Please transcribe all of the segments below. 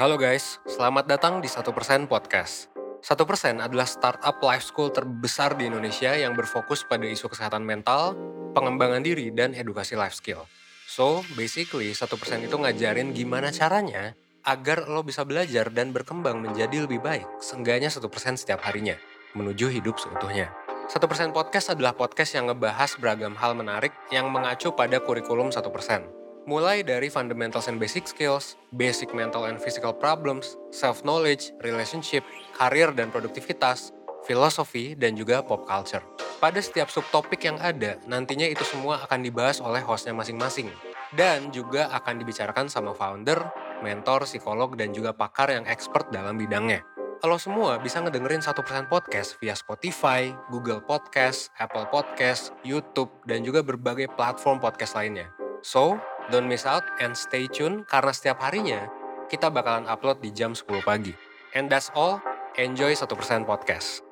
Halo guys, selamat datang di 1% Podcast. 1% adalah startup life school terbesar di Indonesia yang berfokus pada isu kesehatan mental, pengembangan diri, dan edukasi life skill. So, basically 1% itu ngajarin gimana caranya agar lo bisa belajar dan berkembang menjadi lebih baik, seenggaknya 1% setiap harinya, menuju hidup seutuhnya. 1% Podcast adalah podcast yang ngebahas beragam hal menarik yang mengacu pada kurikulum 1%. Mulai dari fundamentals and basic skills, basic mental and physical problems, self-knowledge, relationship, karir dan produktivitas, filosofi, dan juga pop culture. Pada setiap subtopik yang ada, nantinya itu semua akan dibahas oleh hostnya masing-masing. Dan juga akan dibicarakan sama founder, mentor, psikolog, dan juga pakar yang expert dalam bidangnya. Lo semua bisa ngedengerin 1% podcast via Spotify, Google Podcast, Apple Podcast, YouTube, dan juga berbagai platform podcast lainnya. So, don't miss out and stay tune karena setiap harinya kita bakalan upload di jam 10 pagi. And that's all, enjoy 1% podcast.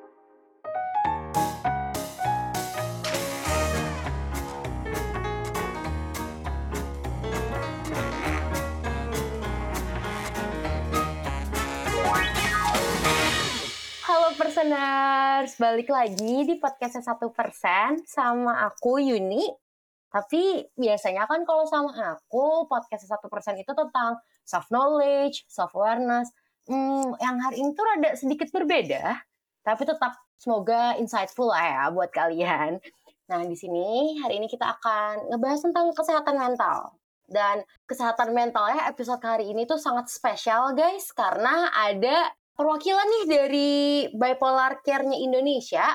Perseners, balik lagi di podcastnya satu persen sama aku Yuni. Tapi biasanya kan kalau sama aku podcastnya satu persen itu tentang self knowledge, self awareness. Hmm, yang hari ini tuh rada sedikit berbeda, tapi tetap semoga insightful lah ya buat kalian. Nah di sini hari ini kita akan ngebahas tentang kesehatan mental. Dan kesehatan mentalnya episode hari ini tuh sangat spesial guys karena ada perwakilan nih dari bipolar care-nya Indonesia.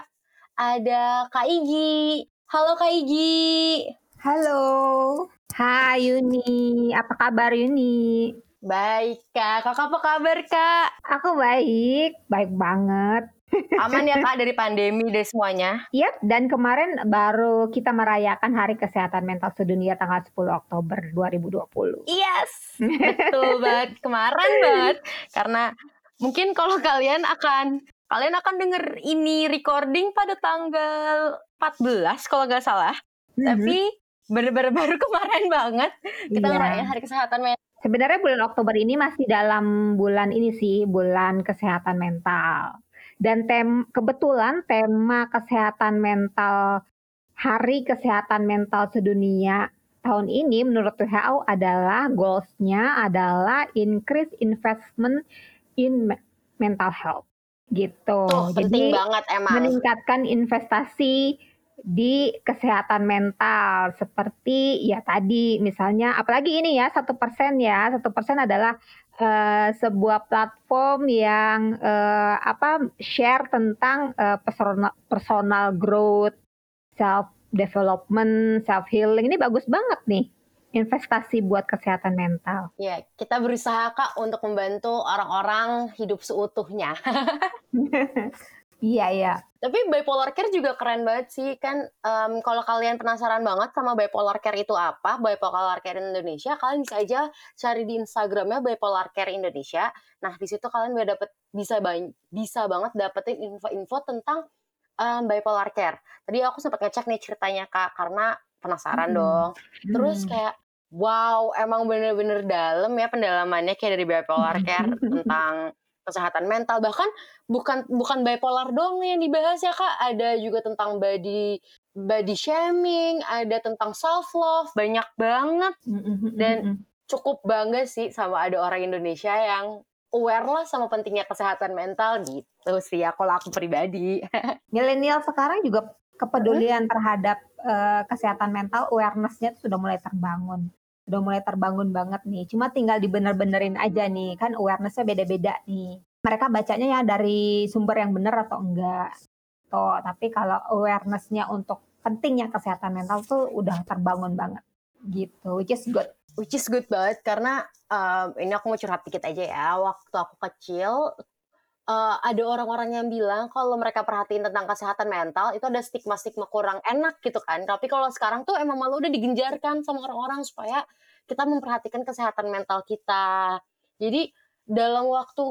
Ada Kak Igi. Halo Kak Igi. Halo. Hai Yuni, apa kabar Yuni? Baik Kak, Kakak apa kabar Kak? Aku baik, baik banget. Aman ya Kak dari pandemi deh semuanya? Yap, dan kemarin baru kita merayakan Hari Kesehatan Mental Sedunia tanggal 10 Oktober 2020. Yes, betul banget. Kemarin banget. Karena mungkin kalau kalian akan kalian akan denger ini recording pada tanggal 14 kalau nggak salah. Mhm. Tapi bener-bener baru kemarin banget kita Iya. ngerayain Hari Kesehatan Mental. Sebenarnya bulan Oktober ini masih dalam bulan ini sih, bulan kesehatan mental. Dan tem kebetulan tema kesehatan mental Hari Kesehatan Mental Sedunia tahun ini menurut WHO adalah goals-nya adalah increase investment in me- mental health gitu. Tuh, penting banget emang. meningkatkan investasi di kesehatan mental. Seperti ya tadi misalnya apalagi ini ya satu persen ya. Satu persen adalah eh, sebuah platform yang eh, apa share tentang eh, personal personal growth self development self healing ini bagus banget nih investasi buat kesehatan mental. Ya, kita berusaha Kak untuk membantu orang-orang hidup seutuhnya. iya ya Tapi bipolar care juga keren banget sih kan. em, kalau kalian penasaran banget sama bipolar care itu apa, bipolar care Indonesia, kalian bisa aja cari di Instagramnya bipolar care Indonesia. Nah di situ kalian bisa dapet bisa bisa banget dapetin info-info tentang em, bipolar care. Tadi aku sempat ngecek nih ceritanya kak, karena penasaran Hmm. dong. Terus Hmm. kayak wow emang bener-bener dalam ya pendalamannya kayak dari bipolar care tentang kesehatan mental. Bahkan bukan bukan bipolar doang nih yang dibahas ya kak. Ada juga tentang body body shaming ada tentang self love banyak banget. Dan- cukup bangga sih sama ada orang Indonesia yang aware lah sama pentingnya kesehatan mental gitu sih ya kalau aku pribadi. Milenial sekarang juga kepedulian terhadap eh, kesehatan mental awareness-nya sudah mulai terbangun sudah mulai terbangun banget nih. Cuma tinggal dibener-benerin aja nih kan awareness-nya beda-beda nih. Mereka bacanya ya dari sumber yang benar atau enggak? Tuh tapi kalau awareness-nya untuk pentingnya kesehatan mental tuh udah terbangun banget. Gitu. Which is good. Which is good banget karena um, ini aku mau curhat dikit aja ya. Waktu aku kecil uh, ada orang-orang yang bilang kalau mereka perhatiin tentang kesehatan mental itu ada stigma-stigma kurang enak gitu kan. Tapi kalau sekarang tuh emang malu udah digenjarkan sama orang-orang supaya kita memperhatikan kesehatan mental kita. Jadi dalam waktu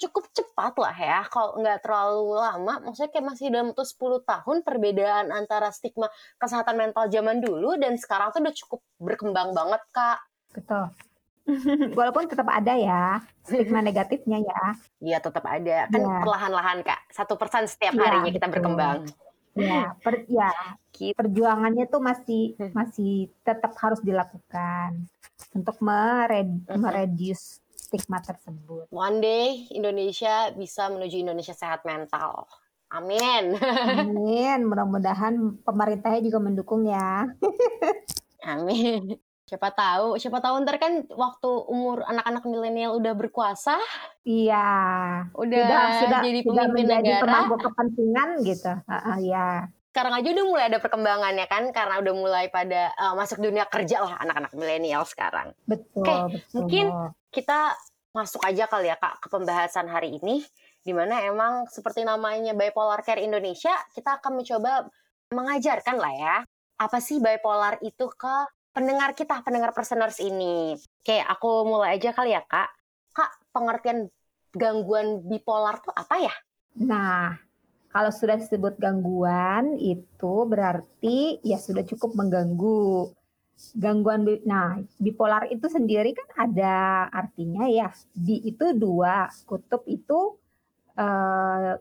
cukup cepat lah ya kalau nggak terlalu lama maksudnya kayak masih dalam tuh 10 tahun perbedaan antara stigma kesehatan mental zaman dulu dan sekarang tuh udah cukup berkembang banget kak. Betul Walaupun tetap ada ya stigma negatifnya ya. Iya tetap ada. Kan Iya. perlahan-lahan kak. Satu persen setiap Iya, harinya kita betul. berkembang. Ya, per, ya Gitu. perjuangannya tuh masih Hmm. masih tetap harus dilakukan untuk mered, Mhm. mereduce stigma tersebut. One day Indonesia bisa menuju Indonesia sehat mental. Amin. Amin. Mudah-mudahan pemerintahnya juga mendukung ya. Amin. Siapa tahu, siapa tahu ntar kan waktu umur anak-anak milenial udah berkuasa, Iya. udah, Sudah sudah jadi sudah pemimpin menjadi negara. pemangku kepentingan gitu. Heeh, ya. Sekarang aja udah mulai ada perkembangannya kan, karena udah mulai pada uh, masuk dunia kerja lah anak-anak milenial sekarang. Betul, Oke, betul. mungkin Kita masuk aja kali ya kak ke pembahasan hari ini, di mana emang seperti namanya Bipolar Care Indonesia, kita akan mencoba mengajarkan lah ya, apa sih bipolar itu ke pendengar kita, pendengar personers ini. Oke, aku mulai aja kali ya kak. Kak, pengertian gangguan bipolar tuh apa ya? Nah, kalau sudah disebut gangguan itu berarti ya sudah cukup mengganggu. Gangguan nah bipolar itu sendiri kan ada artinya ya. Bi itu dua, kutub itu eh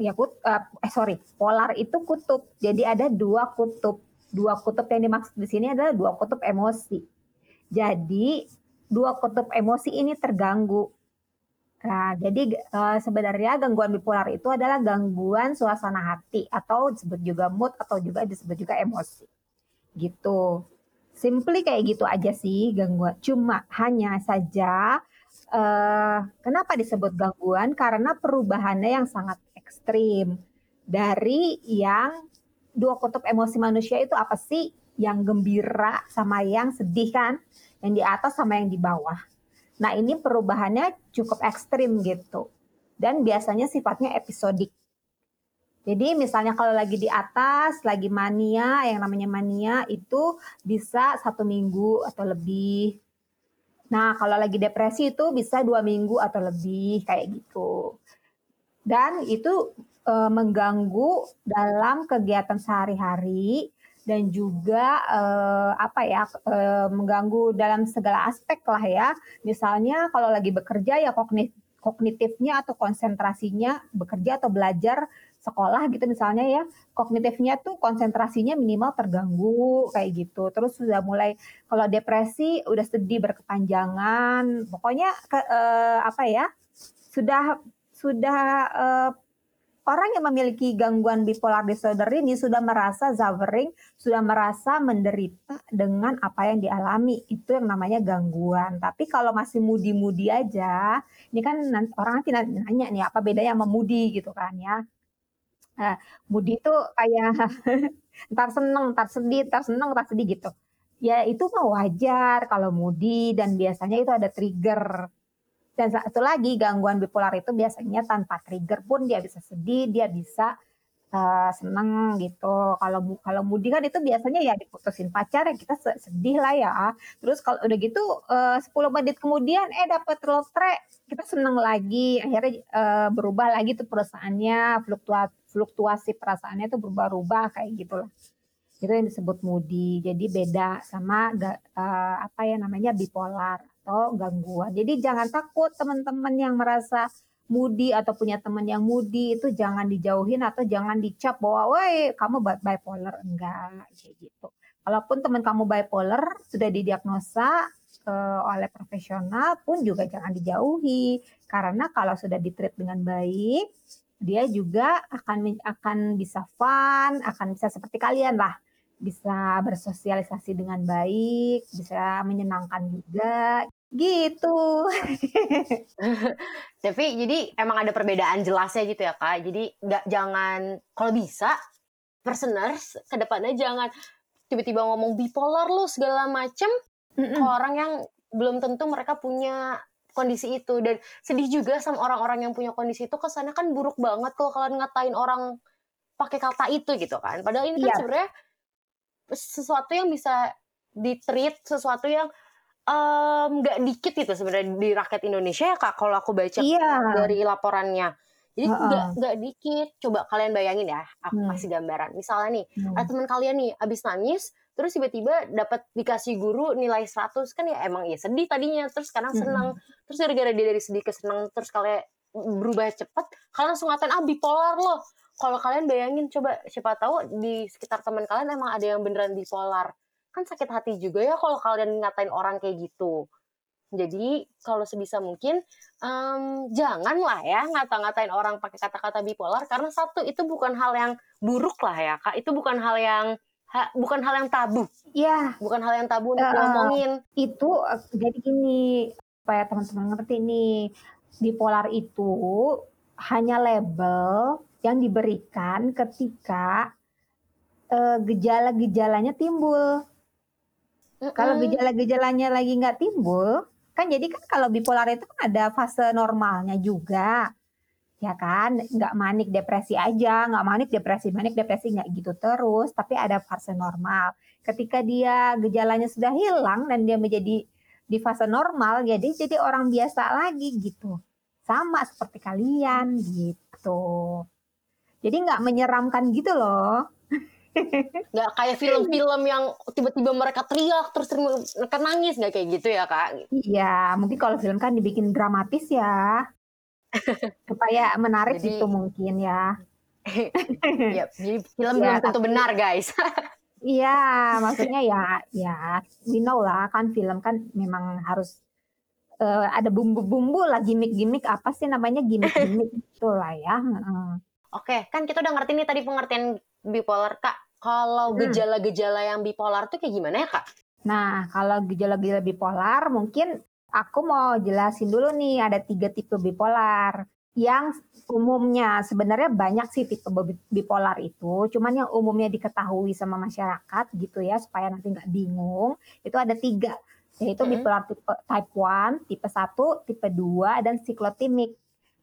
ya kut eh, eh, sorry, polar itu kutub. Jadi ada dua kutub. Dua kutub yang dimaksud di sini adalah dua kutub emosi. Jadi dua kutub emosi ini terganggu. Nah, jadi eh, sebenarnya gangguan bipolar itu adalah gangguan suasana hati atau disebut juga mood atau juga disebut juga emosi. Gitu. Simply kayak gitu aja sih gangguan. Cuma hanya saja eh, kenapa disebut gangguan? Karena perubahannya yang sangat ekstrim. Dari yang dua kutub emosi manusia itu apa sih? Yang gembira sama yang sedih kan? Yang di atas sama yang di bawah. Nah, ini perubahannya cukup ekstrim gitu. Dan biasanya sifatnya episodik. Jadi misalnya kalau lagi di atas, lagi mania, yang namanya mania itu bisa satu minggu atau lebih. Nah, kalau lagi depresi itu bisa dua minggu atau lebih kayak gitu. Dan itu eh, mengganggu dalam kegiatan sehari-hari dan juga eh, apa ya eh, mengganggu dalam segala aspek lah ya. Misalnya kalau lagi bekerja ya kognitif kognitifnya atau konsentrasinya bekerja atau belajar sekolah gitu misalnya ya kognitifnya tuh konsentrasinya minimal terganggu kayak gitu terus sudah mulai kalau depresi udah sedih berkepanjangan pokoknya ke, eh, apa ya sudah sudah eh, orang yang memiliki gangguan bipolar disorder ini sudah merasa suffering, sudah merasa menderita dengan apa yang dialami. Itu yang namanya gangguan. Tapi kalau masih mudi-mudi aja, ini kan nan- orang nanti nanya nih apa bedanya sama mudi gitu kan ya. Nah, mudi itu kayak ntar seneng, ntar sedih, ntar seneng, ntar sedih gitu. Ya itu mah wajar kalau mudi dan biasanya itu ada trigger. Dan satu lagi gangguan bipolar itu biasanya tanpa trigger pun dia bisa sedih, dia bisa uh, seneng gitu. Kalau kalau mudi kan itu biasanya ya diputusin pacar ya kita se- sedih lah ya. Terus kalau udah gitu uh, 10 menit kemudian eh dapat lotre, kita seneng lagi. Akhirnya uh, berubah lagi tuh perasaannya, fluktua- fluktuasi perasaannya tuh berubah-ubah kayak gitulah. Itu yang disebut moody. Jadi beda sama uh, apa ya namanya bipolar atau gangguan. Jadi jangan takut teman-teman yang merasa moody atau punya teman yang moody itu jangan dijauhin atau jangan dicap bahwa woi kamu bi- bipolar enggak kayak gitu. Kalaupun teman kamu bipolar sudah didiagnosa eh, oleh profesional pun juga jangan dijauhi karena kalau sudah ditreat dengan baik dia juga akan akan bisa fun, akan bisa seperti kalian lah bisa bersosialisasi dengan baik, bisa menyenangkan juga, gitu. Tapi jadi emang ada perbedaan jelasnya gitu ya kak. Jadi nggak jangan kalau bisa personers ke depannya jangan tiba-tiba ngomong bipolar lu segala macem ke orang yang belum tentu mereka punya kondisi itu dan sedih juga sama orang-orang yang punya kondisi itu kesannya kan buruk banget kalau kalian ngatain orang pakai kata itu gitu kan. Padahal ini kan Iya. sebenarnya sesuatu yang bisa ditreat, sesuatu yang em, nggak dikit gitu sebenarnya di rakyat Indonesia ya kak. Kalau aku baca Iya. dari laporannya. Jadi Heeh. nggak nggak dikit. Coba kalian bayangin ya. Aku Hmm. kasih gambaran. Misalnya nih, Hmm. ada teman kalian nih abis nangis, terus tiba-tiba dapat dikasih guru nilai 100 kan ya emang ya sedih tadinya terus sekarang senang terus gara-gara dia dari sedih ke senang terus kalian berubah cepat kalian langsung ngatain ah bipolar loh kalau kalian bayangin coba siapa tahu di sekitar teman kalian emang ada yang beneran bipolar kan sakit hati juga ya kalau kalian ngatain orang kayak gitu. Jadi kalau sebisa mungkin um, janganlah ya ngata-ngatain orang pakai kata-kata bipolar karena satu itu bukan hal yang buruk lah ya kak. Itu bukan hal yang ha, bukan hal yang tabu. Ya bukan hal yang tabu untuk uh, ngomongin itu jadi gini supaya teman-teman ngerti nih bipolar itu hanya label yang diberikan ketika uh, gejala-gejalanya timbul. Kalau gejala-gejalanya lagi nggak timbul, kan jadi kan kalau bipolar itu kan ada fase normalnya juga ya kan? Nggak manik depresi aja nggak manik depresi manik depresi nggak gitu terus tapi ada fase normal. Ketika dia gejalanya sudah hilang dan dia menjadi di fase normal jadi ya jadi orang biasa lagi gitu. Sama seperti kalian gitu. Jadi nggak menyeramkan gitu loh nggak kayak film-film yang tiba-tiba mereka teriak terus mereka nangis nggak kayak gitu ya kak? Iya mungkin kalau film kan dibikin dramatis ya. Supaya menarik jadi, gitu mungkin ya. Ya jadi film ya, belum tentu benar guys. Iya maksudnya ya ya we know lah kan film kan memang harus uh, ada bumbu-bumbu lah gimmick-gimmick apa sih namanya gimmick-gimmick itu lah ya Oke, kan kita udah ngerti nih tadi pengertian bipolar kak. Kalau hmm. gejala-gejala yang bipolar tuh kayak gimana ya kak? Nah, kalau gejala-gejala bipolar mungkin aku mau jelasin dulu nih ada tiga tipe bipolar. Yang umumnya sebenarnya banyak sih tipe bipolar itu, cuman yang umumnya diketahui sama masyarakat gitu ya supaya nanti nggak bingung itu ada tiga yaitu hmm. bipolar tipe type 1, tipe 1, tipe 2, dan siklotimik.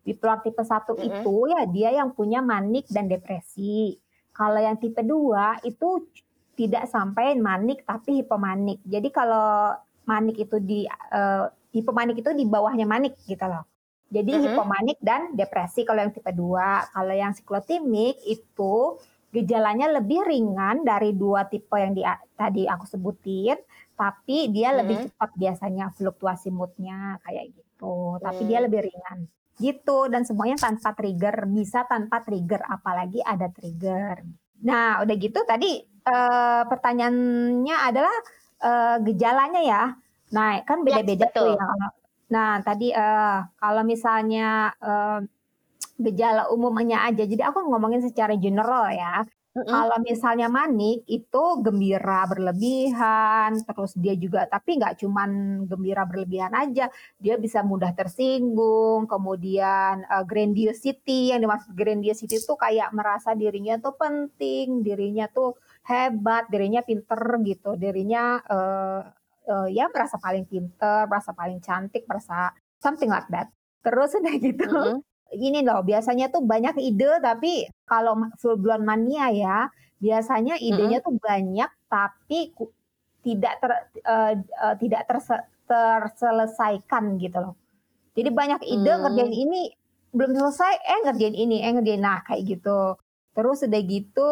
Bipolar tipe 1 hmm. itu ya dia yang punya manik dan depresi. Kalau yang tipe 2 itu tidak sampai manik tapi hipomanik. Jadi kalau manik itu di uh, hipomanik itu di bawahnya manik gitu loh. Jadi uh -huh. hipomanik dan depresi kalau yang tipe 2. Kalau yang siklotimik itu gejalanya lebih ringan dari dua tipe yang di, tadi aku sebutin, tapi dia uh -huh. lebih cepat biasanya fluktuasi moodnya kayak gitu. Tapi dia lebih ringan gitu. Dan semuanya tanpa trigger. Bisa tanpa trigger. Apalagi ada trigger. Nah udah gitu tadi uh, pertanyaannya adalah uh, gejalanya ya. Nah kan beda-beda ya, tuh ya. Nah tadi uh, kalau misalnya uh, gejala umumnya aja. Jadi aku ngomongin secara general ya Mm-hmm. Kalau misalnya manik itu gembira berlebihan, terus dia juga tapi nggak cuman gembira berlebihan aja, dia bisa mudah tersinggung, kemudian uh, grandiosity yang dimaksud grandiosity itu kayak merasa dirinya tuh penting, dirinya tuh hebat, dirinya pinter gitu, dirinya uh, uh, ya merasa paling pinter, merasa paling cantik, merasa something like that. Terus udah gitu. Mm-hmm ini loh biasanya tuh banyak ide tapi kalau full blown mania ya biasanya idenya mm-hmm. tuh banyak tapi tidak ter uh, uh, tidak terse, terselesaikan gitu loh. Jadi banyak ide mm. ngerjain ini belum selesai eh ngerjain ini eh ngerjain nah kayak gitu. Terus udah gitu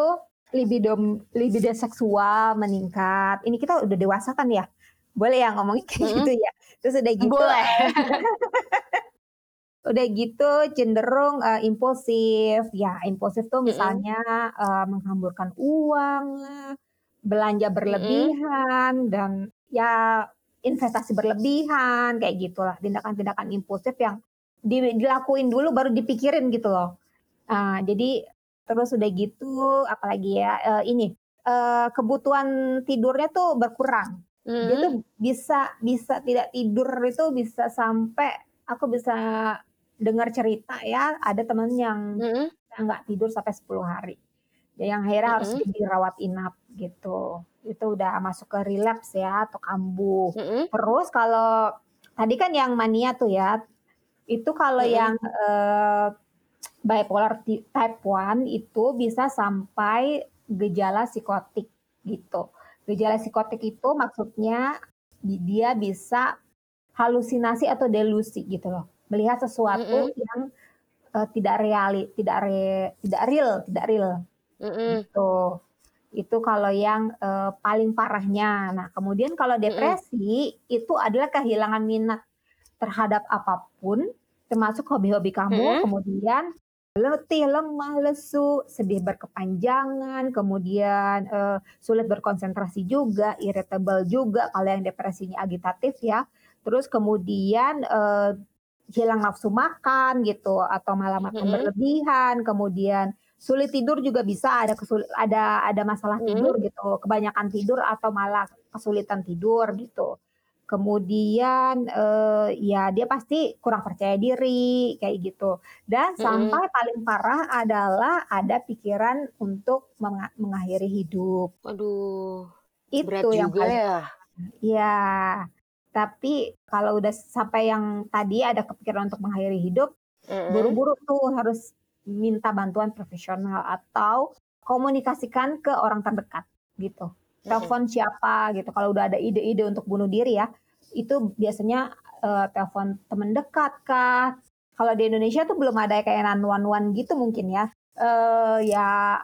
libido libido seksual meningkat. Ini kita udah dewasa kan ya? Boleh ya ngomongin kayak mm-hmm. gitu ya. Terus udah gitu. Boleh. udah gitu cenderung uh, impulsif. Ya impulsif tuh misalnya mm -hmm. uh, menghamburkan uang belanja berlebihan mm -hmm. dan ya investasi berlebihan kayak gitulah. Tindakan-tindakan impulsif yang di, dilakuin dulu baru dipikirin gitu loh. Uh, jadi terus udah gitu apalagi ya uh, ini uh, kebutuhan tidurnya tuh berkurang. Dia tuh bisa bisa tidak tidur itu bisa sampai aku bisa dengar cerita ya ada teman yang mm nggak tidur sampai 10 hari. Ya, yang akhirnya mm -hmm. harus dirawat inap gitu. Itu udah masuk ke relapse ya atau kambuh. Mm -hmm. Terus kalau tadi kan yang mania tuh ya, itu kalau mm -hmm. yang uh, bipolar type 1 itu bisa sampai gejala psikotik gitu. Gejala psikotik itu maksudnya dia bisa halusinasi atau delusi gitu loh melihat sesuatu mm -hmm. yang uh, tidak reali, tidak re, tidak real, tidak real. Mm -hmm. Gitu. Itu kalau yang uh, paling parahnya. Nah, kemudian kalau depresi mm-hmm. itu adalah kehilangan minat terhadap apa pun, termasuk hobi-hobi kamu, mm-hmm. kemudian letih, lemah, lesu, sedih berkepanjangan, kemudian uh, sulit berkonsentrasi juga, irritable juga kalau yang depresinya agitatif ya. Terus kemudian uh, hilang nafsu makan gitu atau malah makan mm-hmm. berlebihan, kemudian sulit tidur juga bisa ada kesulit ada ada masalah hmm. tidur gitu kebanyakan tidur atau malah kesulitan tidur gitu kemudian uh, ya dia pasti kurang percaya diri kayak gitu dan hmm. sampai paling parah adalah ada pikiran untuk meng mengakhiri hidup. Aduh, itu berat yang juga paling, ya. Ya, tapi kalau udah sampai yang tadi ada kepikiran untuk mengakhiri hidup, buru-buru mm -hmm. tuh harus minta bantuan profesional atau komunikasikan ke orang terdekat gitu. Telepon siapa gitu. Kalau udah ada ide-ide untuk bunuh diri ya, itu biasanya uh, telepon teman dekat kah. Kalau di Indonesia tuh belum ada kayak one gitu mungkin ya. Uh, ya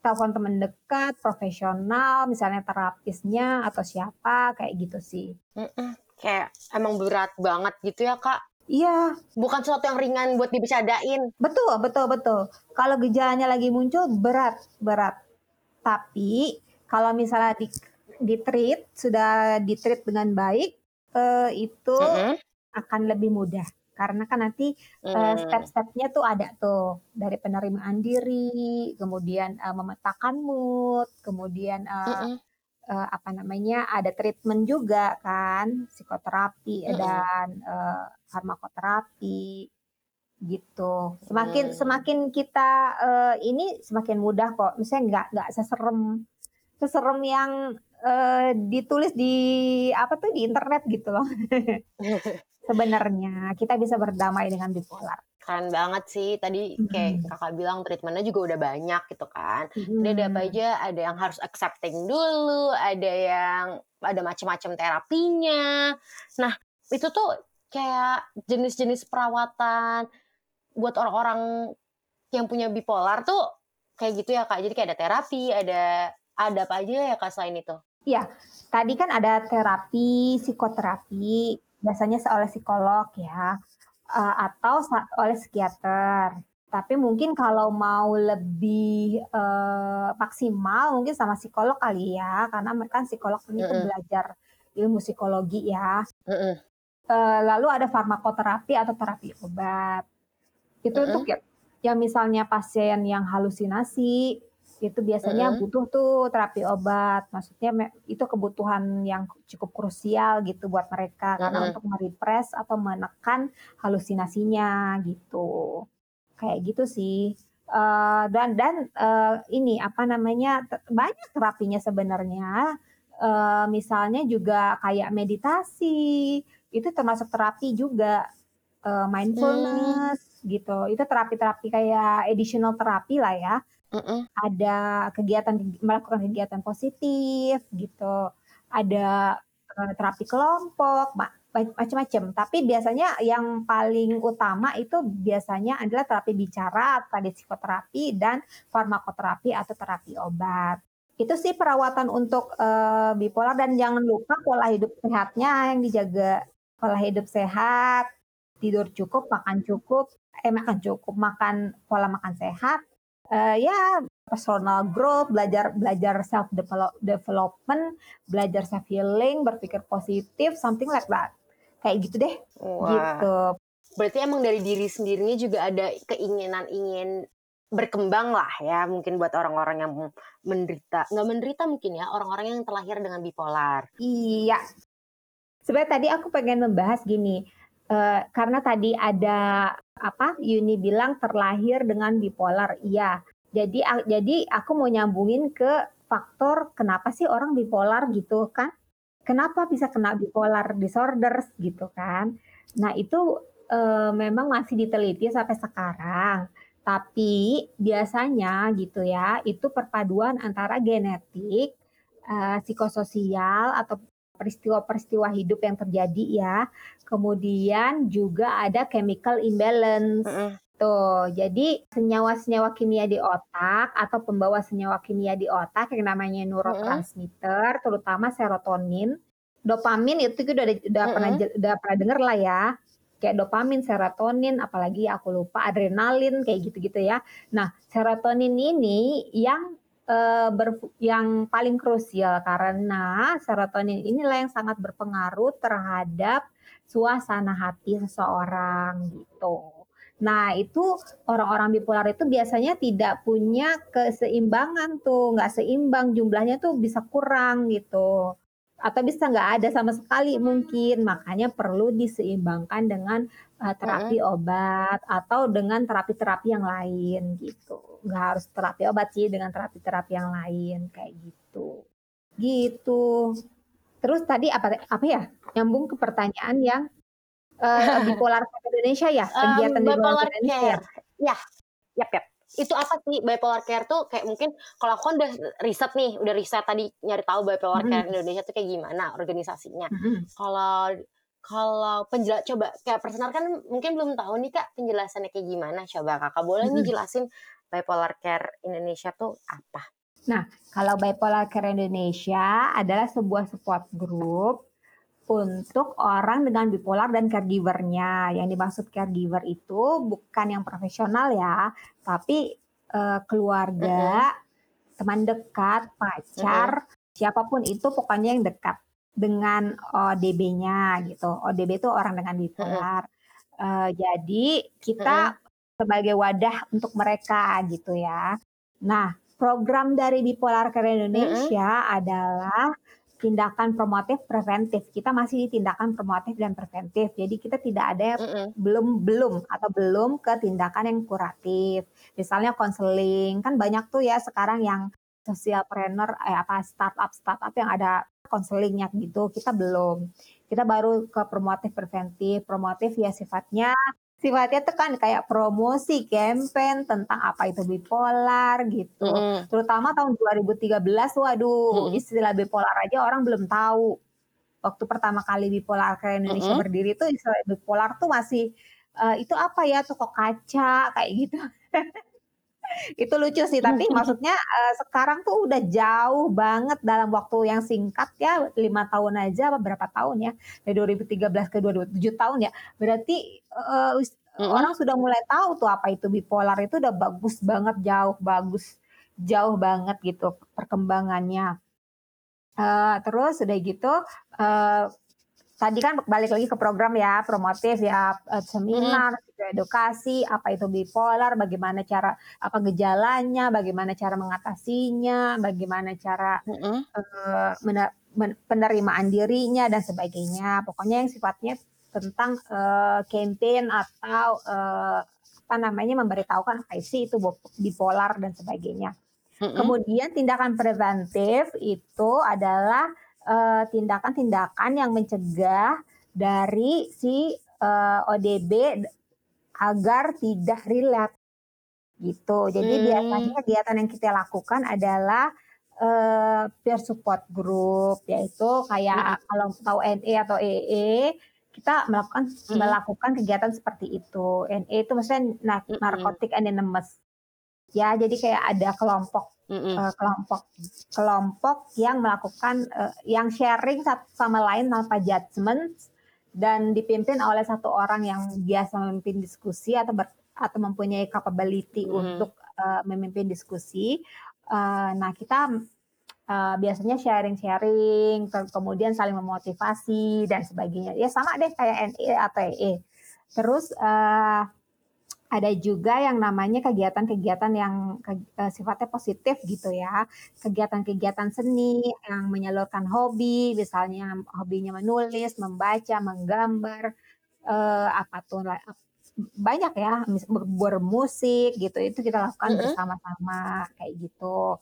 telepon teman dekat, profesional, misalnya terapisnya atau siapa kayak gitu sih. Mm -mm. Kayak emang berat banget gitu ya kak Iya. Bukan sesuatu yang ringan buat dibicarain. Betul, betul, betul. Kalau gejalanya lagi muncul berat, berat. Tapi kalau misalnya di di treat sudah di treat dengan baik, eh, itu mm -hmm. akan lebih mudah. Karena kan nanti mm. uh, step-stepnya tuh ada tuh dari penerimaan diri, kemudian uh, memetakan mood, kemudian mm -hmm uh, apa namanya ada treatment juga kan psikoterapi mm -hmm. dan uh, farmakoterapi gitu semakin mm. semakin kita uh, ini semakin mudah kok misalnya nggak nggak seserem seserem yang uh, ditulis di apa tuh di internet gitu loh sebenarnya kita bisa berdamai dengan bipolar keren banget sih. Tadi kayak mm-hmm. kakak bilang treatmentnya juga udah banyak gitu kan. Mm-hmm. ada apa aja? Ada yang harus accepting dulu ada yang ada macam-macam terapinya. Nah itu tuh kayak jenis-jenis perawatan buat orang-orang yang punya bipolar tuh kayak gitu ya kak. Jadi kayak ada terapi ada ada apa aja ya kak selain itu? Iya, tadi kan ada terapi, psikoterapi, biasanya oleh psikolog ya uh, atau oleh psikiater. Tapi mungkin kalau mau lebih uh, maksimal mungkin sama psikolog kali ya, karena mereka kan psikolog ini mm -hmm. belajar ilmu psikologi ya. Mm -hmm. uh, lalu ada farmakoterapi atau terapi obat. Itu mm -hmm. untuk ya, yang misalnya pasien yang halusinasi, itu biasanya mm -hmm. butuh tuh terapi obat. Maksudnya itu kebutuhan yang cukup krusial gitu buat mereka mm -hmm. karena untuk merepress atau menekan halusinasinya gitu. Kayak gitu sih. Uh, dan dan uh, ini apa namanya banyak terapinya sebenarnya. Uh, misalnya juga kayak meditasi itu termasuk terapi juga uh, mindfulness hmm. gitu. Itu terapi-terapi kayak additional terapi lah ya Mm-mm. Ada kegiatan melakukan kegiatan positif gitu. Ada uh, terapi kelompok, macam-macam. Tapi biasanya yang paling utama itu biasanya adalah terapi bicara, tadi psikoterapi dan farmakoterapi atau terapi obat. Itu sih perawatan untuk uh, bipolar dan jangan lupa pola hidup sehatnya yang dijaga. Pola hidup sehat, tidur cukup, makan cukup, eh makan cukup, makan pola makan sehat, uh, ya personal growth, belajar belajar self development, belajar self healing, berpikir positif, something like that. Kayak gitu deh. Wah. Gitu. Berarti emang dari diri sendirinya juga ada keinginan ingin berkembang lah ya mungkin buat orang-orang yang menderita nggak menderita mungkin ya orang-orang yang terlahir dengan bipolar iya sebenarnya tadi aku pengen membahas gini uh, karena tadi ada apa Yuni bilang terlahir dengan bipolar. Iya. Jadi jadi aku mau nyambungin ke faktor kenapa sih orang bipolar gitu kan? Kenapa bisa kena bipolar disorders gitu kan? Nah, itu e, memang masih diteliti sampai sekarang. Tapi biasanya gitu ya, itu perpaduan antara genetik, e, psikososial atau peristiwa-peristiwa hidup yang terjadi ya. Kemudian juga ada chemical imbalance. Mm -hmm. Gitu. Jadi senyawa-senyawa kimia di otak atau pembawa senyawa kimia di otak yang namanya neurotransmitter, terutama serotonin, dopamin itu udah udah pernah udah pernah denger lah ya. Kayak dopamin, serotonin, apalagi aku lupa adrenalin kayak gitu-gitu ya. Nah, serotonin ini yang uh, yang paling krusial karena serotonin inilah yang sangat berpengaruh terhadap suasana hati seseorang gitu. Nah, itu orang-orang bipolar itu biasanya tidak punya keseimbangan tuh, nggak seimbang jumlahnya tuh bisa kurang gitu. Atau bisa nggak ada sama sekali mungkin, makanya perlu diseimbangkan dengan uh, terapi obat atau dengan terapi-terapi yang lain gitu. Nggak harus terapi obat sih, dengan terapi-terapi yang lain kayak gitu. Gitu. Terus tadi apa apa ya? Nyambung ke pertanyaan yang uh, bipolar Indonesia ya kegiatan um, bipolar care ya yap yap itu apa sih bipolar care tuh kayak mungkin kalau aku kan udah riset nih udah riset tadi nyari tahu bipolar care mm-hmm. Indonesia tuh kayak gimana organisasinya mm-hmm. kalau kalau penjelas coba kayak personal kan mungkin belum tahu nih kak penjelasannya kayak gimana coba kakak boleh mm-hmm. nih jelasin bipolar care Indonesia tuh apa Nah, kalau Bipolar Care Indonesia adalah sebuah support group untuk orang dengan bipolar dan caregivernya. Yang dimaksud caregiver itu bukan yang profesional ya, tapi uh, keluarga, uh-huh. teman dekat, pacar, uh-huh. siapa pun itu pokoknya yang dekat dengan ODB-nya gitu. ODB itu orang dengan bipolar. Uh-huh. Uh, jadi kita uh-huh. sebagai wadah untuk mereka gitu ya. Nah, program dari Bipolar Care Indonesia uh-huh. adalah tindakan promotif preventif. Kita masih di tindakan promotif dan preventif. Jadi kita tidak ada mm -mm. belum belum atau belum ke tindakan yang kuratif. Misalnya konseling kan banyak tuh ya sekarang yang social planner eh, apa startup startup yang ada konselingnya gitu. Kita belum. Kita baru ke promotif preventif. Promotif ya sifatnya sifatnya tuh kan kayak promosi campaign tentang apa itu bipolar gitu. Mm -hmm. Terutama tahun 2013 waduh mm -hmm. istilah bipolar aja orang belum tahu. Waktu pertama kali bipolar ke Indonesia mm -hmm. berdiri tuh istilah bipolar tuh masih uh, itu apa ya toko kaca kayak gitu. itu lucu sih tapi maksudnya uh, sekarang tuh udah jauh banget dalam waktu yang singkat ya lima tahun aja berapa tahun ya dari 2013 ke 2007 tahun ya berarti uh, mm-hmm. orang sudah mulai tahu tuh apa itu bipolar itu udah bagus banget jauh bagus jauh banget gitu perkembangannya uh, terus udah gitu uh, tadi kan balik lagi ke program ya promotif ya eh, seminar hmm. edukasi apa itu bipolar bagaimana cara apa gejalanya bagaimana cara mengatasinya bagaimana cara hmm. uh, penerimaan dirinya dan sebagainya pokoknya yang sifatnya tentang uh, campaign atau uh, apa namanya memberitahukan apa sih itu bipolar dan sebagainya hmm. kemudian tindakan preventif itu adalah tindakan-tindakan uh, yang mencegah dari si uh, eh, ODB agar tidak relapse gitu. Jadi hmm. biasanya kegiatan yang kita lakukan adalah uh, peer support group yaitu kayak hmm. kalau tahu NE atau EE kita melakukan hmm. melakukan kegiatan seperti itu. NE itu maksudnya hmm. narkotik anonymous. Ya, jadi kayak ada kelompok mm uh, kelompok kelompok yang melakukan uh, yang sharing satu sama lain tanpa judgement dan dipimpin oleh satu orang yang biasa memimpin diskusi atau ber, atau mempunyai capability mm untuk uh, memimpin diskusi. Uh, nah kita uh, biasanya sharing-sharing, kemudian saling memotivasi dan sebagainya. Ya sama deh kayak NE atau EE. Terus uh, ada juga yang namanya kegiatan-kegiatan yang ke, uh, sifatnya positif gitu ya. Kegiatan-kegiatan seni yang menyalurkan hobi, misalnya hobinya menulis, membaca, menggambar, uh, apa tuh banyak ya, bermusik gitu. Itu kita lakukan mm -hmm. bersama-sama kayak gitu.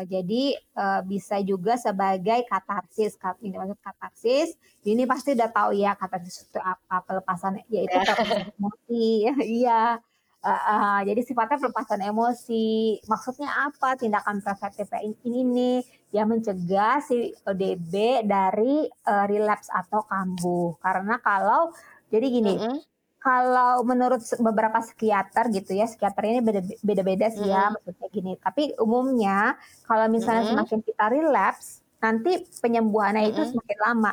Uh, jadi uh, bisa juga sebagai katarsis. Ini maksud katarsis. Ini pasti udah tahu ya katarsis itu apa pelepasan yaitu pelepasan emosi. Iya. Uh, uh, jadi sifatnya pelepasan emosi. Maksudnya apa? Tindakan preventif ini nih yang mencegah si ODB dari uh, relapse atau kambuh. Karena kalau jadi gini, mm -hmm. Kalau menurut beberapa psikiater gitu ya, psikiater ini beda-beda sih ya Mhm. maksudnya gini. Tapi umumnya kalau misalnya Mhm. semakin kita relapse, nanti penyembuhannya itu Mhm. semakin lama.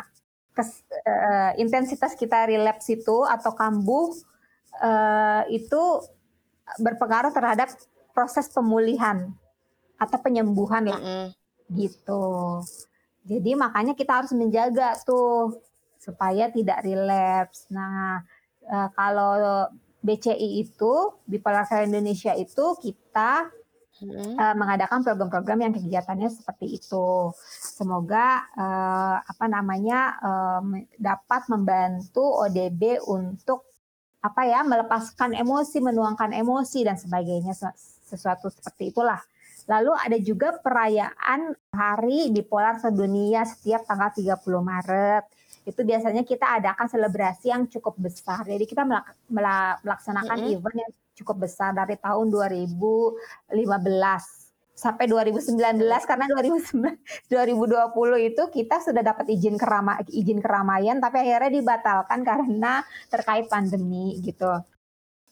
Kes, eh, intensitas kita relapse itu atau kambuh eh, itu berpengaruh terhadap proses pemulihan atau penyembuhan lah Mhm. gitu. Jadi makanya kita harus menjaga tuh supaya tidak relapse. Nah, eh, kalau BCI itu Bipolar Care Indonesia itu kita Mhm. eh, mengadakan program-program yang kegiatannya seperti itu. Semoga eh, apa namanya eh, me- dapat membantu ODB untuk apa ya melepaskan emosi, menuangkan emosi dan sebagainya Ses- sesuatu seperti itulah. Lalu ada juga perayaan Hari Bipolar Sedunia setiap tanggal 30 Maret. Itu biasanya kita adakan selebrasi yang cukup besar. Jadi kita melak- mela- melaksanakan Mhm. event yang cukup besar dari tahun 2015 sampai 2019 karena 2019 2020 itu kita sudah dapat izin kerama izin keramaian tapi akhirnya dibatalkan karena terkait pandemi gitu.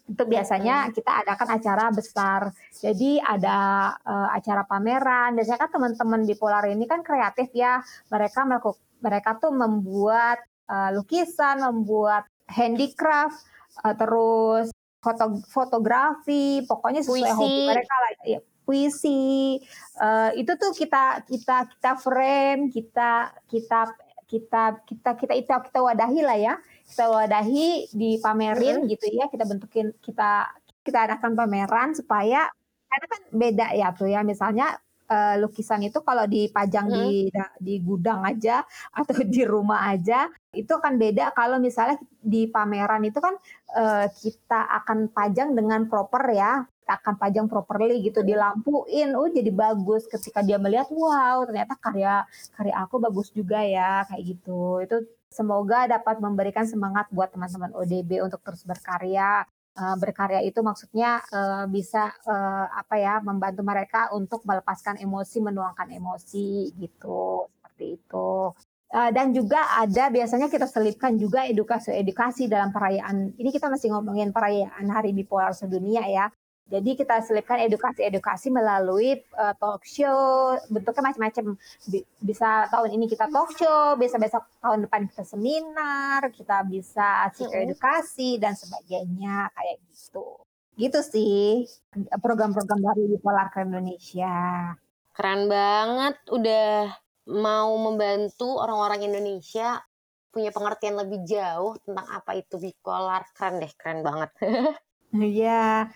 Itu biasanya kita adakan acara besar. Jadi ada eh, acara pameran. Biasanya kan teman-teman bipolar ini kan kreatif ya. Mereka melakukan mereka tuh membuat eh, lukisan, membuat handicraft, eh, terus foto fotografi, pokoknya sesuai Puisi. hobi mereka lah. Ya, puisi. Eh, itu tuh kita kita kita frame, kita kita kita kita kita kita kita wadahi lah ya kita wadahi dipamerin gitu ya kita bentukin kita kita adakan pameran supaya karena kan beda ya tuh ya misalnya eh, lukisan itu kalau dipajang di di gudang aja atau di rumah aja itu kan beda. Kalau misalnya di pameran itu kan eh, kita akan pajang dengan proper ya. Kita akan pajang properly gitu dilampuin. Oh jadi bagus. Ketika dia melihat wow ternyata karya karya aku bagus juga ya kayak gitu. Itu semoga dapat memberikan semangat buat teman-teman ODB untuk terus berkarya Eh, berkarya itu maksudnya eh, bisa eh, apa ya membantu mereka untuk melepaskan emosi menuangkan emosi gitu. Seperti itu. Dan juga ada biasanya kita selipkan juga edukasi-edukasi dalam perayaan ini kita masih ngomongin perayaan Hari Bipolar Sedunia ya jadi kita selipkan edukasi-edukasi melalui uh, talk show, bentuknya macam-macam. Bi- Bisa tahun ini kita talk show, bisa besok tahun depan kita seminar, kita bisa Mm-mm. edukasi dan sebagainya kayak gitu. Gitu sih program-program dari Bipolar Care Indonesia. Keren banget udah mau membantu orang-orang Indonesia punya pengertian lebih jauh tentang apa itu bipolar. Keren deh, keren banget. Iya,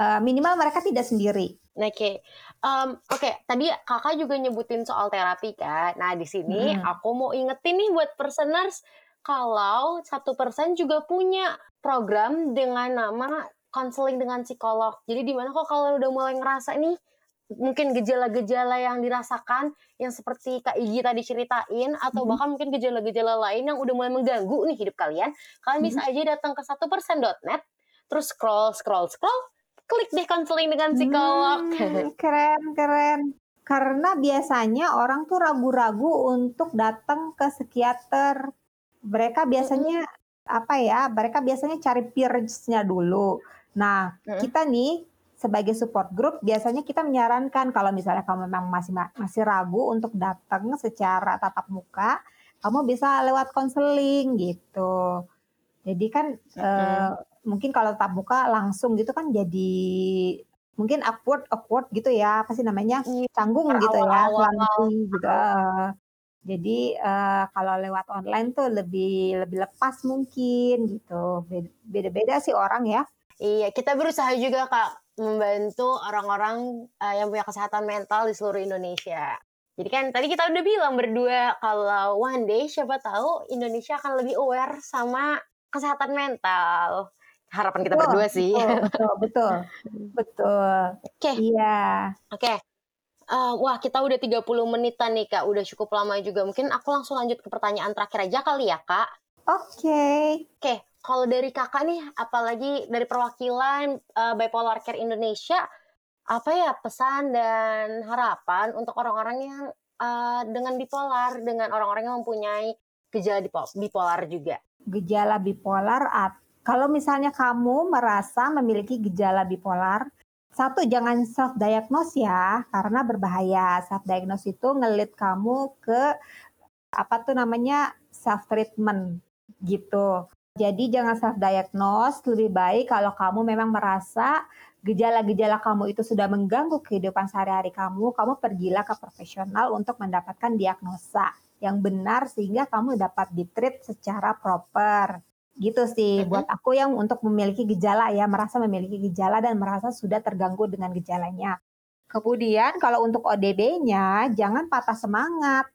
uh, minimal mereka tidak sendiri. Nah, Oke, Em, oke. Tadi kakak juga nyebutin soal terapi kan. Nah di sini Mm-mm. aku mau ingetin nih buat personers kalau satu persen juga punya program dengan nama konseling dengan psikolog. Jadi di mana kok kalau udah mulai ngerasa nih mungkin gejala-gejala yang dirasakan yang seperti Kak Igi tadi ceritain atau Mhm. bahkan mungkin gejala-gejala lain yang udah mulai mengganggu nih hidup kalian, kalian bisa aja datang ke satu persen.net terus scroll scroll scroll klik deh konseling dengan psikolog. Hmm, keren, keren. Karena biasanya orang tuh ragu-ragu untuk datang ke psikiater. Mereka biasanya apa ya? Mereka biasanya cari peers-nya dulu. Nah, Mm. kita nih sebagai support group biasanya kita menyarankan kalau misalnya kamu memang masih masih ragu untuk datang secara tatap muka, kamu bisa lewat konseling gitu. Jadi kan eh, mungkin kalau tatap muka langsung gitu kan jadi mungkin awkward awkward gitu ya. Apa sih namanya? Iya, canggung gitu ya berawal-awal. gitu. Eh, jadi eh, kalau lewat online tuh lebih lebih lepas mungkin gitu. Beda- beda-beda sih orang ya. Iya, kita berusaha juga Kak membantu orang-orang eh, yang punya kesehatan mental di seluruh Indonesia. Jadi kan tadi kita udah bilang berdua kalau one day siapa tahu Indonesia akan lebih aware sama kesehatan mental. Harapan kita Betul, berdua sih. betul betul betul Oke. iya Oke. Eh, wah, kita udah 30 menitan nih Kak, udah cukup lama juga. Mungkin aku langsung lanjut ke pertanyaan terakhir aja kali ya Kak. oke Oke, kalau dari kakak nih, apalagi dari perwakilan eh, Bipolar Care Indonesia, apa ya pesan dan harapan untuk orang-orang yang eh, dengan bipolar, dengan orang-orang yang mempunyai gejala bipolar juga? gejala bipolar Kalau misalnya kamu merasa memiliki gejala bipolar, satu jangan self diagnose ya, karena berbahaya. Self diagnose itu ngelit kamu ke apa tuh namanya self treatment gitu. Jadi jangan self diagnose, lebih baik kalau kamu memang merasa gejala-gejala kamu itu sudah mengganggu kehidupan sehari-hari kamu, kamu pergilah ke profesional untuk mendapatkan diagnosa yang benar sehingga kamu dapat ditreat secara proper. Gitu sih buat aku yang untuk memiliki gejala ya, merasa memiliki gejala dan merasa sudah terganggu dengan gejalanya. Kemudian kalau untuk ODB-nya jangan patah semangat.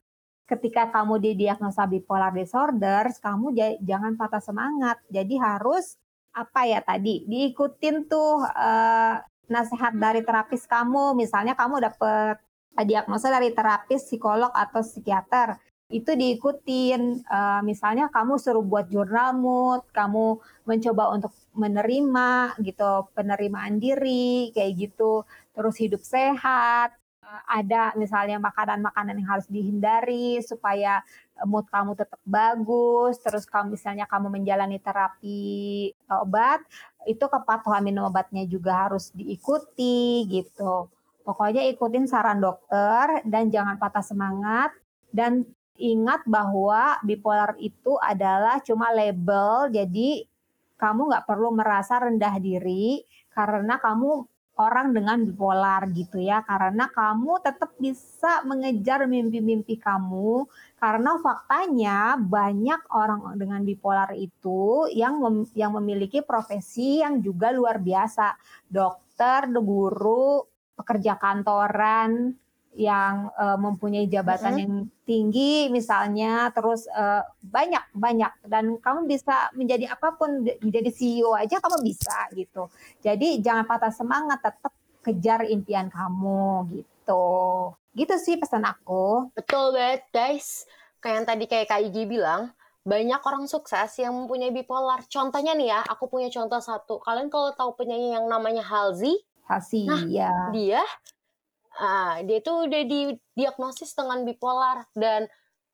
Ketika kamu didiagnosa bipolar disorder, kamu jangan patah semangat. Jadi harus apa ya tadi diikutin tuh uh, nasihat dari terapis kamu misalnya kamu dapet diagnosa dari terapis psikolog atau psikiater itu diikutin. Uh, misalnya kamu suruh buat jurnal mood kamu mencoba untuk menerima gitu penerimaan diri kayak gitu. Terus hidup sehat. Uh, ada misalnya makanan-makanan yang harus dihindari supaya mood kamu tetap bagus, terus kamu misalnya kamu menjalani terapi obat, itu kepatuhan minum obatnya juga harus diikuti gitu. Pokoknya ikutin saran dokter dan jangan patah semangat. Dan ingat bahwa bipolar itu adalah cuma label, jadi kamu nggak perlu merasa rendah diri karena kamu orang dengan bipolar gitu ya. Karena kamu tetap bisa mengejar mimpi-mimpi kamu. Karena faktanya banyak orang dengan bipolar itu yang mem yang memiliki profesi yang juga luar biasa. Dokter guru pekerja kantoran yang uh, mempunyai jabatan mm -hmm. yang tinggi misalnya terus uh, banyak banyak. Dan kamu bisa menjadi apa pun menjadi CEO aja kamu bisa gitu. Jadi jangan patah semangat tetap kejar impian kamu gitu. Gitu sih pesan aku. Betul banget guys. Kayak yang tadi kayak Kak Igi bilang banyak orang sukses yang mempunyai bipolar. Contohnya nih ya aku punya contoh satu. Kalian kalau tahu penyanyi yang namanya Halsey? Halsey nah, ya dia Ah, dia tuh udah didiagnosis dengan bipolar dan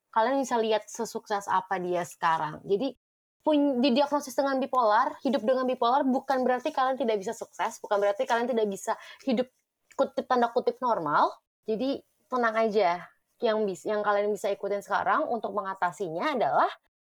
kalian bisa lihat sesukses apa dia sekarang. Jadi pun didiagnosis dengan bipolar, hidup dengan bipolar bukan berarti kalian tidak bisa sukses, bukan berarti kalian tidak bisa hidup kutip tanda kutip normal. Jadi tenang aja. Yang bisa yang kalian bisa ikutin sekarang untuk mengatasinya adalah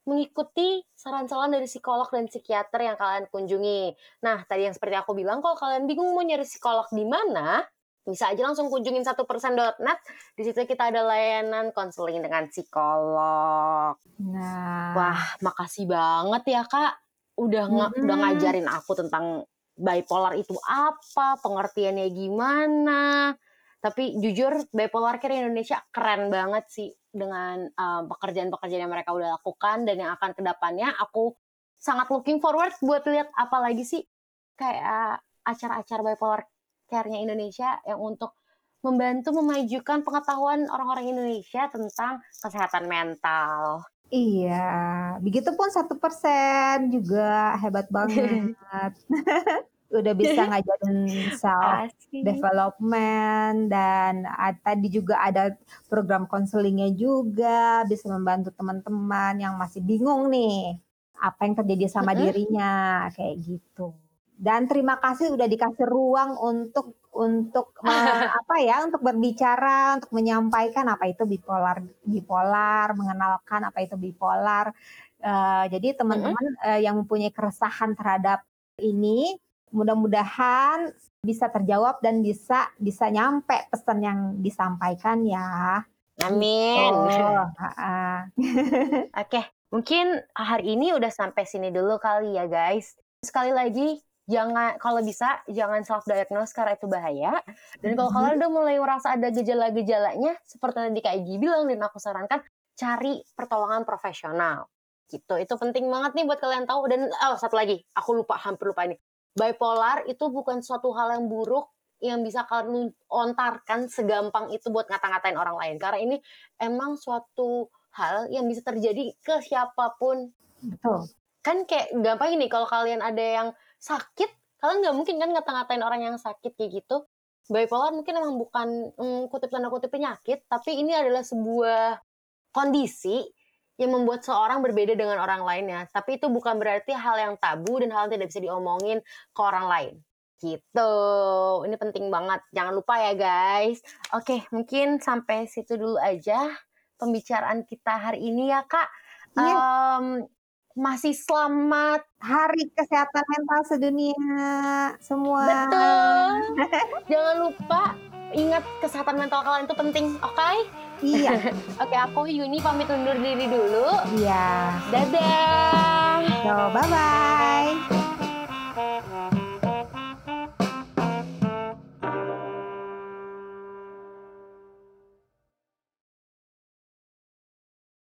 mengikuti saran-saran dari psikolog dan psikiater yang kalian kunjungi. Nah, tadi yang seperti aku bilang, kalau kalian bingung mau nyari psikolog di mana, bisa aja langsung kunjungin satu persen.net. Di situ kita ada layanan konseling dengan psikolog. Nah, wah, makasih banget ya kak, udah mm -hmm. udah ngajarin aku tentang bipolar itu apa, pengertiannya gimana. Tapi jujur bipolar care Indonesia keren banget sih dengan pekerjaan-pekerjaan uh, yang mereka udah lakukan dan yang akan ke depannya aku sangat looking forward buat lihat apa lagi sih kayak acara-acara bipolar care-nya Indonesia yang untuk membantu memajukan pengetahuan orang-orang Indonesia tentang kesehatan mental. Iya, begitupun satu persen juga hebat banget. Udah bisa ngajarin self development dan tadi juga ada program konselingnya juga bisa membantu teman-teman yang masih bingung nih apa yang terjadi sama dirinya kayak gitu dan terima kasih udah dikasih ruang untuk untuk apa ya untuk berbicara untuk menyampaikan apa itu bipolar bipolar mengenalkan apa itu bipolar. Uh, jadi teman-teman uh, yang mempunyai keresahan terhadap ini mudah-mudahan bisa terjawab dan bisa bisa nyampe pesan yang disampaikan ya. Amin. Oh, oke okay. mungkin hari ini udah sampai sini dulu kali ya guys. Sekali lagi jangan kalau bisa jangan self diagnose karena itu bahaya. Dan kalau mm-hmm. kalian udah mulai merasa ada gejala-gejalanya seperti tadi Kak Egi bilang dan aku sarankan cari pertolongan profesional. Gitu. Itu penting banget nih buat kalian tahu. Dan oh satu lagi aku lupa hampir lupa ini. Bipolar itu bukan suatu hal yang buruk yang bisa kalian lontarkan segampang itu buat ngata-ngatain orang lain. Karena ini emang suatu hal yang bisa terjadi ke siapa pun. Betul. Kan kayak gampang ini kalau kalian ada yang sakit kalian nggak mungkin kan ngata-ngatain orang yang sakit kayak gitu bipolar mungkin emang bukan hmm, kutip tanda kutip penyakit tapi ini adalah sebuah kondisi yang membuat seorang berbeda dengan orang lainnya. Tapi itu bukan berarti hal yang tabu dan hal yang tidak bisa diomongin ke orang lain. Gitu. Ini penting banget. Jangan lupa ya guys. Oke, mungkin sampai situ dulu aja pembicaraan kita hari ini ya kak. Iya. Em, masih selamat Hari Kesehatan Mental Sedunia semua. Betul. Jangan lupa ingat kesehatan mental kalian itu penting, oke? Okay? Iya. oke, okay, aku Yuni pamit undur diri dulu. Iya. Dadah. So, bye-bye.